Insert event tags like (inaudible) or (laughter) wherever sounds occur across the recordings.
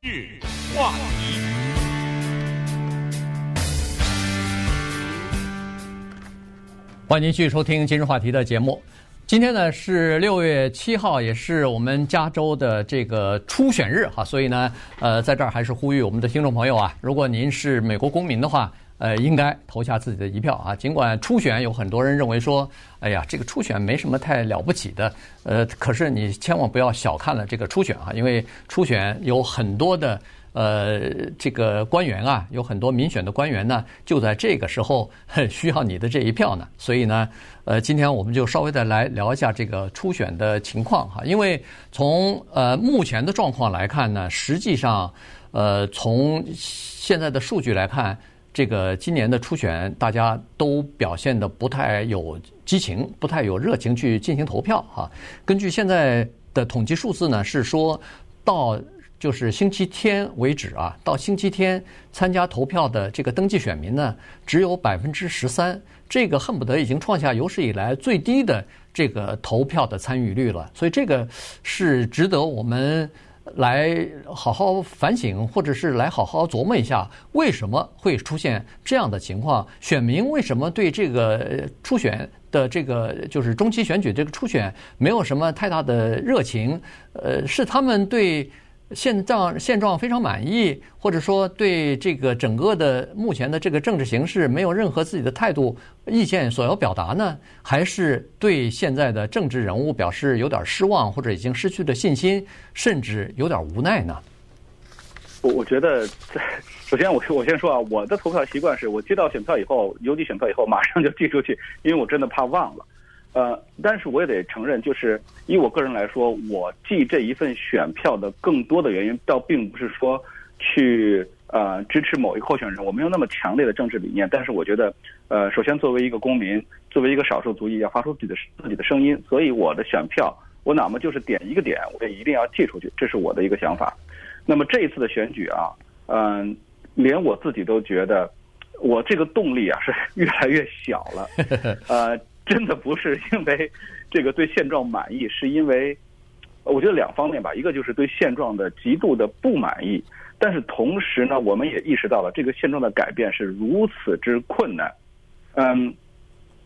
日话题，欢迎您继续收听今日话题的节目。今天呢是六月七号，也是我们加州的这个初选日哈，所以呢，呃，在这儿还是呼吁我们的听众朋友啊，如果您是美国公民的话。呃，应该投下自己的一票啊！尽管初选有很多人认为说，哎呀，这个初选没什么太了不起的，呃，可是你千万不要小看了这个初选啊，因为初选有很多的呃这个官员啊，有很多民选的官员呢，就在这个时候需要你的这一票呢。所以呢，呃，今天我们就稍微的来聊一下这个初选的情况哈，因为从呃目前的状况来看呢，实际上呃从现在的数据来看。这个今年的初选，大家都表现得不太有激情，不太有热情去进行投票哈。根据现在的统计数字呢，是说到就是星期天为止啊，到星期天参加投票的这个登记选民呢，只有百分之十三，这个恨不得已经创下有史以来最低的这个投票的参与率了。所以这个是值得我们。来好好反省，或者是来好好琢磨一下，为什么会出现这样的情况？选民为什么对这个初选的这个就是中期选举这个初选没有什么太大的热情？呃，是他们对？现状现状非常满意，或者说对这个整个的目前的这个政治形势没有任何自己的态度意见所要表达呢？还是对现在的政治人物表示有点失望，或者已经失去了信心，甚至有点无奈呢？我我觉得，首先我我先说啊，我的投票习惯是我接到选票以后，邮寄选票以后马上就寄出去，因为我真的怕忘了。呃，但是我也得承认，就是以我个人来说，我寄这一份选票的更多的原因，倒并不是说去呃支持某一个候选人，我没有那么强烈的政治理念。但是我觉得，呃，首先作为一个公民，作为一个少数族裔，要发出自己的自己的声音，所以我的选票，我哪怕就是点一个点，我也一定要寄出去，这是我的一个想法。那么这一次的选举啊，嗯、呃，连我自己都觉得，我这个动力啊是 (laughs) 越来越小了，(laughs) 呃。真的不是因为这个对现状满意，是因为我觉得两方面吧，一个就是对现状的极度的不满意，但是同时呢，我们也意识到了这个现状的改变是如此之困难。嗯，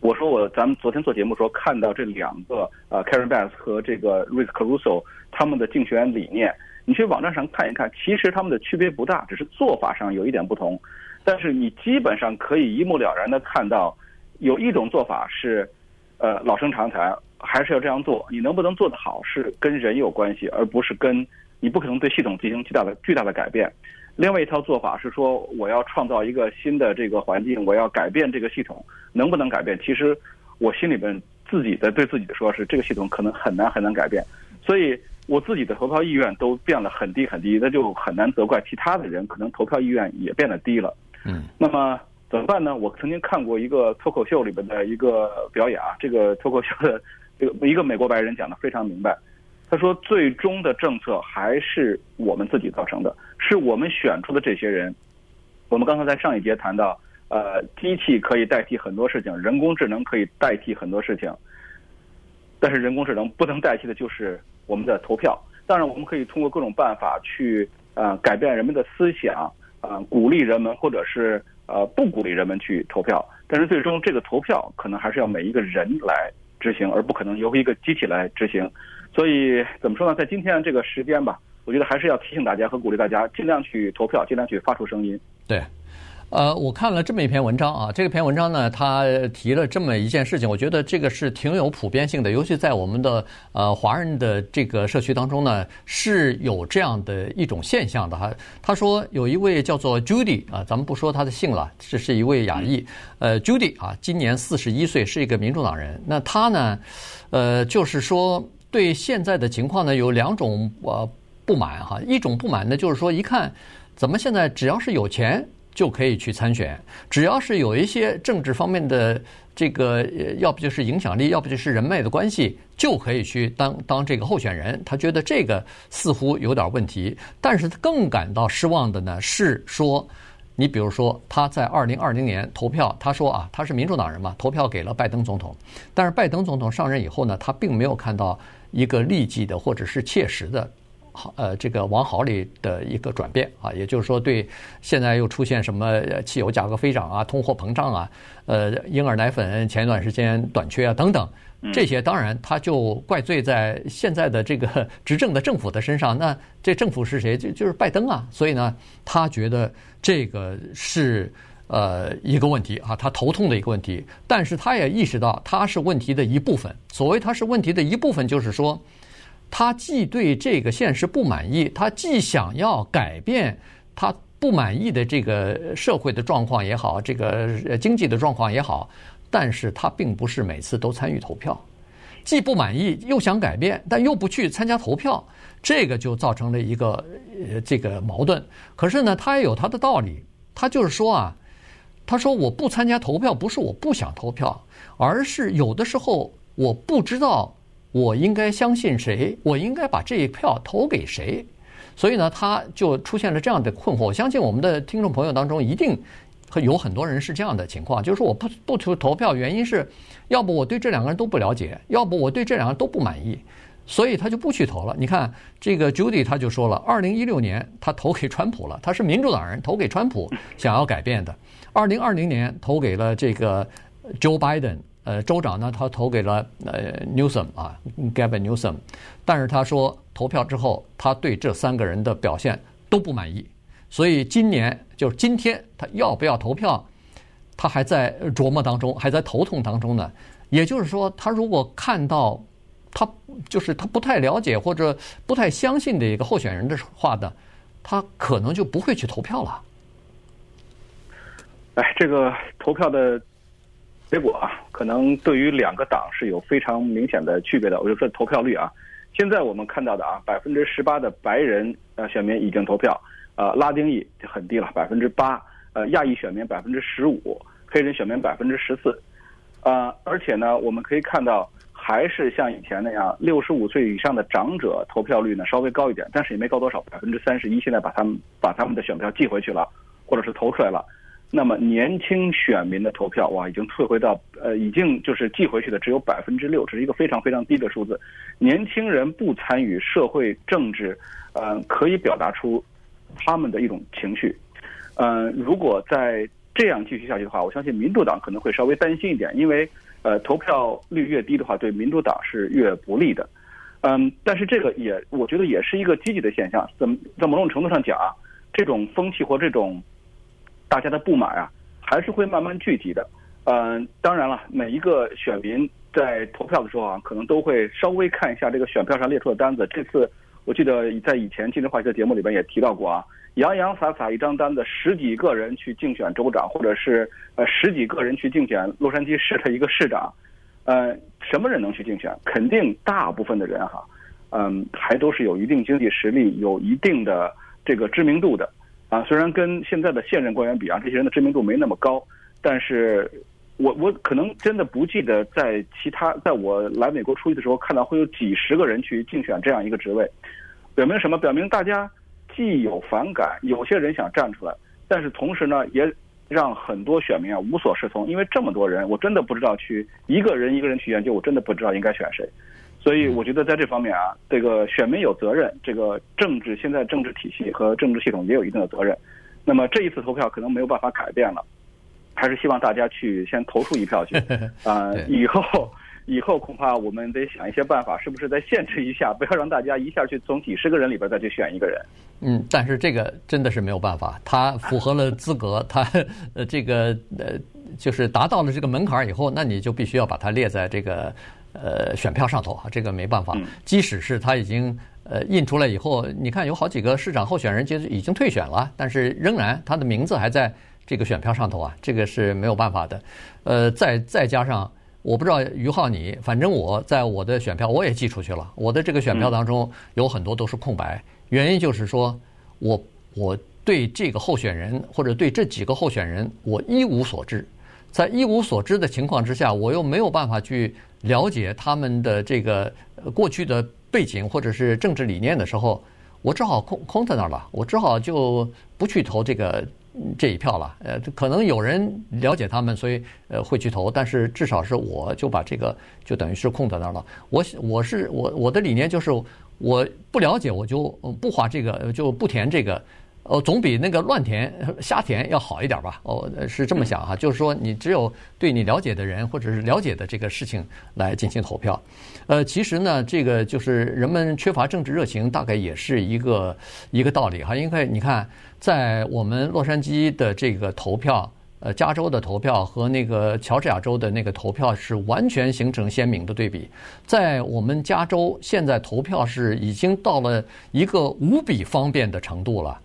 我说我咱们昨天做节目时候看到这两个呃，Karen Bass 和这个 Rick Caruso 他们的竞选理念，你去网站上看一看，其实他们的区别不大，只是做法上有一点不同，但是你基本上可以一目了然的看到。有一种做法是，呃，老生常谈，还是要这样做。你能不能做得好，是跟人有关系，而不是跟你不可能对系统进行巨大的巨大的改变。另外一套做法是说，我要创造一个新的这个环境，我要改变这个系统，能不能改变？其实我心里边自己的对自己的说是，这个系统可能很难很难改变。所以我自己的投票意愿都变了很低很低，那就很难责怪其他的人，可能投票意愿也变得低了。嗯，那么。怎么办呢？我曾经看过一个脱口秀里边的一个表演啊，这个脱口秀的 (laughs) 这个一个美国白人讲的非常明白。他说，最终的政策还是我们自己造成的，是我们选出的这些人。我们刚才在上一节谈到，呃，机器可以代替很多事情，人工智能可以代替很多事情，但是人工智能不能代替的就是我们的投票。当然，我们可以通过各种办法去呃改变人们的思想，呃，鼓励人们，或者是。呃，不鼓励人们去投票，但是最终这个投票可能还是要每一个人来执行，而不可能由一个机器来执行。所以怎么说呢？在今天这个时间吧，我觉得还是要提醒大家和鼓励大家，尽量去投票，尽量去发出声音。对。呃，我看了这么一篇文章啊，这篇文章呢，他提了这么一件事情，我觉得这个是挺有普遍性的，尤其在我们的呃华人的这个社区当中呢，是有这样的一种现象的哈。他说有一位叫做 Judy 啊，咱们不说他的姓了，这是一位亚裔，呃，Judy 啊，今年四十一岁，是一个民主党人。那他呢，呃，就是说对现在的情况呢有两种呃不满哈，一种不满呢就是说一看怎么现在只要是有钱。就可以去参选，只要是有一些政治方面的这个，要不就是影响力，要不就是人脉的关系，就可以去当当这个候选人。他觉得这个似乎有点问题，但是他更感到失望的呢是说，你比如说他在二零二零年投票，他说啊，他是民主党人嘛，投票给了拜登总统，但是拜登总统上任以后呢，他并没有看到一个立即的或者是切实的。呃这个往好里的一个转变啊，也就是说，对现在又出现什么汽油价格飞涨啊、通货膨胀啊、呃婴儿奶粉前一段时间短缺啊等等，这些当然他就怪罪在现在的这个 (laughs) 执政的政府的身上。那这政府是谁？就就是拜登啊。所以呢，他觉得这个是。呃，一个问题啊，他头痛的一个问题，但是他也意识到他是问题的一部分。所谓他是问题的一部分，就是说，他既对这个现实不满意，他既想要改变他不满意的这个社会的状况也好，这个经济的状况也好，但是他并不是每次都参与投票，既不满意又想改变，但又不去参加投票，这个就造成了一个呃这个矛盾。可是呢，他也有他的道理，他就是说啊。他说：“我不参加投票，不是我不想投票，而是有的时候我不知道我应该相信谁，我应该把这一票投给谁。所以呢，他就出现了这样的困惑。我相信我们的听众朋友当中一定有很多人是这样的情况，就是说我不不投投票，原因是要不我对这两个人都不了解，要不我对这两个人都不满意，所以他就不去投了。你看这个 Judy 他就说了，二零一六年他投给川普了，他是民主党人，投给川普想要改变的。”二零二零年投给了这个 Joe Biden，呃，州长呢，他投给了呃 Newsom 啊，Gavin Newsom，但是他说投票之后，他对这三个人的表现都不满意，所以今年就是今天，他要不要投票，他还在琢磨当中，还在头痛当中呢。也就是说，他如果看到他就是他不太了解或者不太相信的一个候选人的话呢，他可能就不会去投票了。哎，这个投票的结果啊，可能对于两个党是有非常明显的区别的。我就说投票率啊，现在我们看到的啊，百分之十八的白人呃选民已经投票，呃，拉丁裔就很低了，百分之八，呃，亚裔选民百分之十五，黑人选民百分之十四，呃，而且呢，我们可以看到还是像以前那样，六十五岁以上的长者投票率呢稍微高一点，但是也没高多少，百分之三十一，现在把他们把他们的选票寄回去了，或者是投出来了。那么年轻选民的投票哇，已经退回到呃，已经就是寄回去的只有百分之六，这是一个非常非常低的数字。年轻人不参与社会政治，呃，可以表达出他们的一种情绪。嗯、呃，如果再这样继续下去的话，我相信民主党可能会稍微担心一点，因为呃，投票率越低的话，对民主党是越不利的。嗯，但是这个也我觉得也是一个积极的现象。怎么在某种程度上讲啊，这种风气或这种。大家的不满啊，还是会慢慢聚集的。嗯，当然了，每一个选民在投票的时候啊，可能都会稍微看一下这个选票上列出的单子。这次我记得在以前今日话题的节目里边也提到过啊，洋洋洒洒一张单子，十几个人去竞选州长，或者是呃十几个人去竞选洛杉矶市的一个市长。呃，什么人能去竞选？肯定大部分的人哈，嗯，还都是有一定经济实力、有一定的这个知名度的。啊，虽然跟现在的现任官员比啊，这些人的知名度没那么高，但是我我可能真的不记得在其他在我来美国出去的时候看到会有几十个人去竞选这样一个职位，表明什么？表明大家既有反感，有些人想站出来，但是同时呢，也让很多选民啊无所适从，因为这么多人，我真的不知道去一个人一个人去研究，我真的不知道应该选谁。所以我觉得在这方面啊，这个选民有责任，这个政治现在政治体系和政治系统也有一定的责任。那么这一次投票可能没有办法改变了，还是希望大家去先投出一票去。啊、呃，以后以后恐怕我们得想一些办法，是不是再限制一下，不要让大家一下去从几十个人里边再去选一个人。嗯，但是这个真的是没有办法，他符合了资格，他呃这个呃就是达到了这个门槛以后，那你就必须要把它列在这个。呃，选票上头啊，这个没办法。即使是他已经呃印出来以后，你看有好几个市长候选人其实已经退选了，但是仍然他的名字还在这个选票上头啊，这个是没有办法的。呃，再再加上，我不知道于浩你，反正我在我的选票我也寄出去了，我的这个选票当中有很多都是空白，原因就是说我我对这个候选人或者对这几个候选人我一无所知。在一无所知的情况之下，我又没有办法去了解他们的这个过去的背景或者是政治理念的时候，我只好空空在那儿了。我只好就不去投这个这一票了。呃，可能有人了解他们，所以呃会去投，但是至少是我就把这个就等于是空在那儿了。我我是我我的理念就是，我不了解，我就不花这个，就不填这个。哦，总比那个乱填瞎填要好一点吧？哦，是这么想哈，就是说你只有对你了解的人或者是了解的这个事情来进行投票。呃，其实呢，这个就是人们缺乏政治热情，大概也是一个一个道理哈。因为你看，在我们洛杉矶的这个投票，呃，加州的投票和那个乔治亚州的那个投票是完全形成鲜明的对比。在我们加州，现在投票是已经到了一个无比方便的程度了。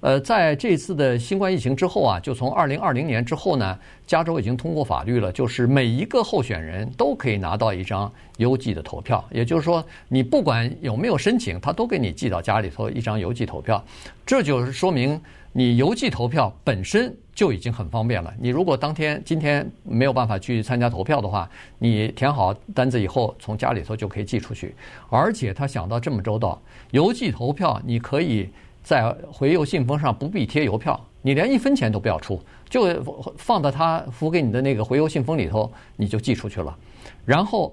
呃，在这次的新冠疫情之后啊，就从二零二零年之后呢，加州已经通过法律了，就是每一个候选人都可以拿到一张邮寄的投票。也就是说，你不管有没有申请，他都给你寄到家里头一张邮寄投票。这就是说明你邮寄投票本身就已经很方便了。你如果当天今天没有办法去参加投票的话，你填好单子以后，从家里头就可以寄出去。而且他想到这么周到，邮寄投票你可以。在回邮信封上不必贴邮票，你连一分钱都不要出，就放到他付给你的那个回邮信封里头，你就寄出去了。然后，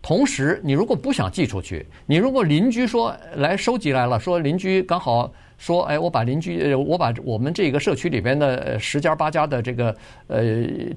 同时你如果不想寄出去，你如果邻居说来收集来了，说邻居刚好说，哎，我把邻居，我把我们这个社区里边的十家八家的这个呃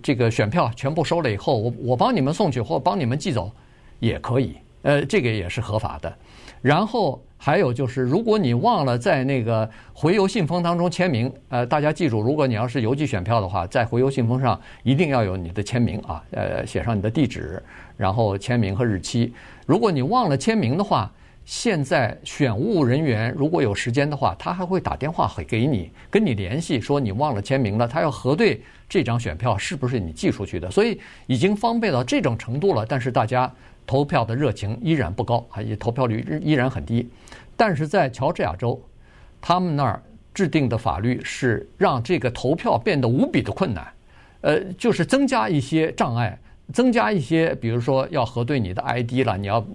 这个选票全部收了以后，我我帮你们送去或帮你们寄走也可以，呃，这个也是合法的。然后。还有就是，如果你忘了在那个回邮信封当中签名，呃，大家记住，如果你要是邮寄选票的话，在回邮信封上一定要有你的签名啊，呃，写上你的地址，然后签名和日期。如果你忘了签名的话，现在选务人员如果有时间的话，他还会打电话给你，跟你联系，说你忘了签名了，他要核对这张选票是不是你寄出去的。所以已经方便到这种程度了，但是大家。投票的热情依然不高，啊，也投票率依然很低。但是在乔治亚州，他们那儿制定的法律是让这个投票变得无比的困难，呃，就是增加一些障碍，增加一些，比如说要核对你的 ID 了，你要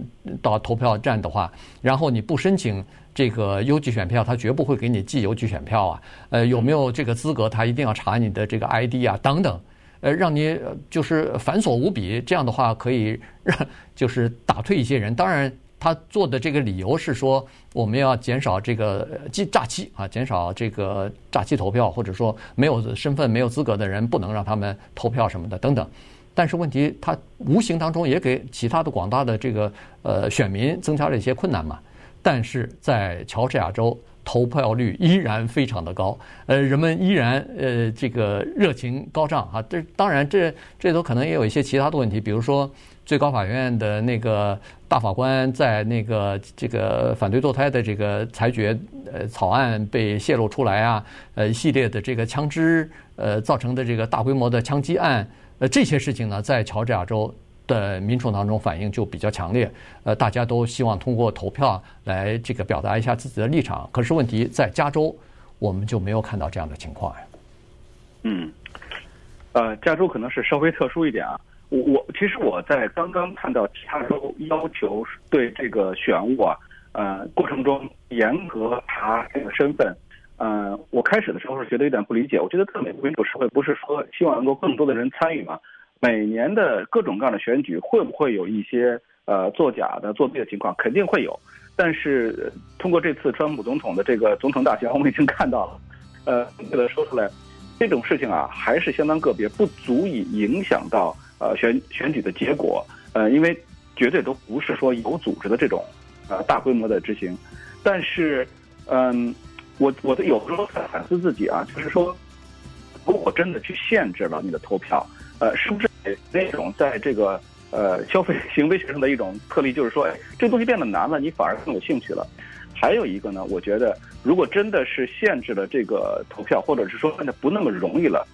到投票站的话，然后你不申请这个邮寄选票，他绝不会给你寄邮寄选票啊。呃，有没有这个资格，他一定要查你的这个 ID 啊，等等。呃，让你就是繁琐无比，这样的话可以让就是打退一些人。当然，他做的这个理由是说，我们要减少这个诈诈欺啊，减少这个诈欺投票，或者说没有身份、没有资格的人不能让他们投票什么的等等。但是问题，他无形当中也给其他的广大的这个呃选民增加了一些困难嘛。但是在乔治亚州。投票率依然非常的高，呃，人们依然呃这个热情高涨啊。这当然这这都可能也有一些其他的问题，比如说最高法院的那个大法官在那个这个反对堕胎的这个裁决呃草案被泄露出来啊，呃一系列的这个枪支呃造成的这个大规模的枪击案，呃这些事情呢，在乔治亚州。的民众当中反应就比较强烈，呃，大家都希望通过投票来这个表达一下自己的立场。可是问题在加州，我们就没有看到这样的情况呀。嗯，呃，加州可能是稍微特殊一点啊。我我其实我在刚刚看到其他州要求对这个选务啊，呃，过程中严格查这个身份，呃，我开始的时候是觉得有点不理解。我觉得特美国民主社会不是说希望能够更多的人参与吗？每年的各种各样的选举会不会有一些呃作假的作弊的情况？肯定会有。但是通过这次川普总统的这个总统大选，我们已经看到了，(laughs) 呃，这个说出来，这种事情啊还是相当个别，不足以影响到呃选选举的结果。呃，因为绝对都不是说有组织的这种呃大规模的执行。但是，嗯，我我的有时候在反思自己啊，就是说，如果真的去限制了你的投票，呃，是不是？那种在这个呃消费行为学上的一种特例，就是说，哎，这东西变得难了，你反而更有兴趣了。还有一个呢，我觉得，如果真的是限制了这个投票，或者是说变得不那么容易了，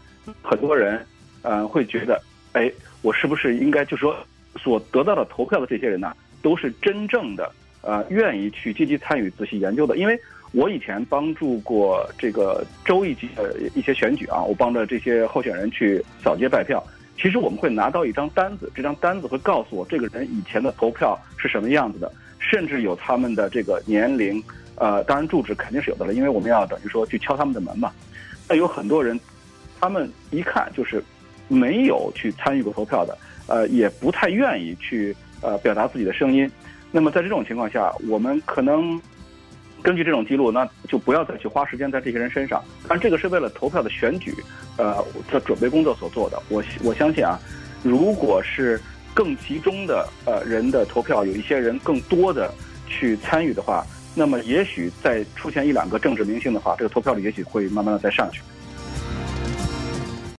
很多人嗯、呃、会觉得，哎，我是不是应该就是说，所得到的投票的这些人呢，都是真正的呃愿意去积极参与、仔细研究的？因为我以前帮助过这个州一级的一些选举啊，我帮着这些候选人去扫街拜票。其实我们会拿到一张单子，这张单子会告诉我这个人以前的投票是什么样子的，甚至有他们的这个年龄，呃，当然住址肯定是有的了，因为我们要等于说去敲他们的门嘛。那有很多人，他们一看就是没有去参与过投票的，呃，也不太愿意去呃表达自己的声音。那么在这种情况下，我们可能根据这种记录，那就不要再去花时间在这些人身上。但，这个是为了投票的选举，呃，的准备工作所做的。我我相信啊，如果是更集中的呃人的投票，有一些人更多的去参与的话，那么也许再出现一两个政治明星的话，这个投票率也许会慢慢的再上去。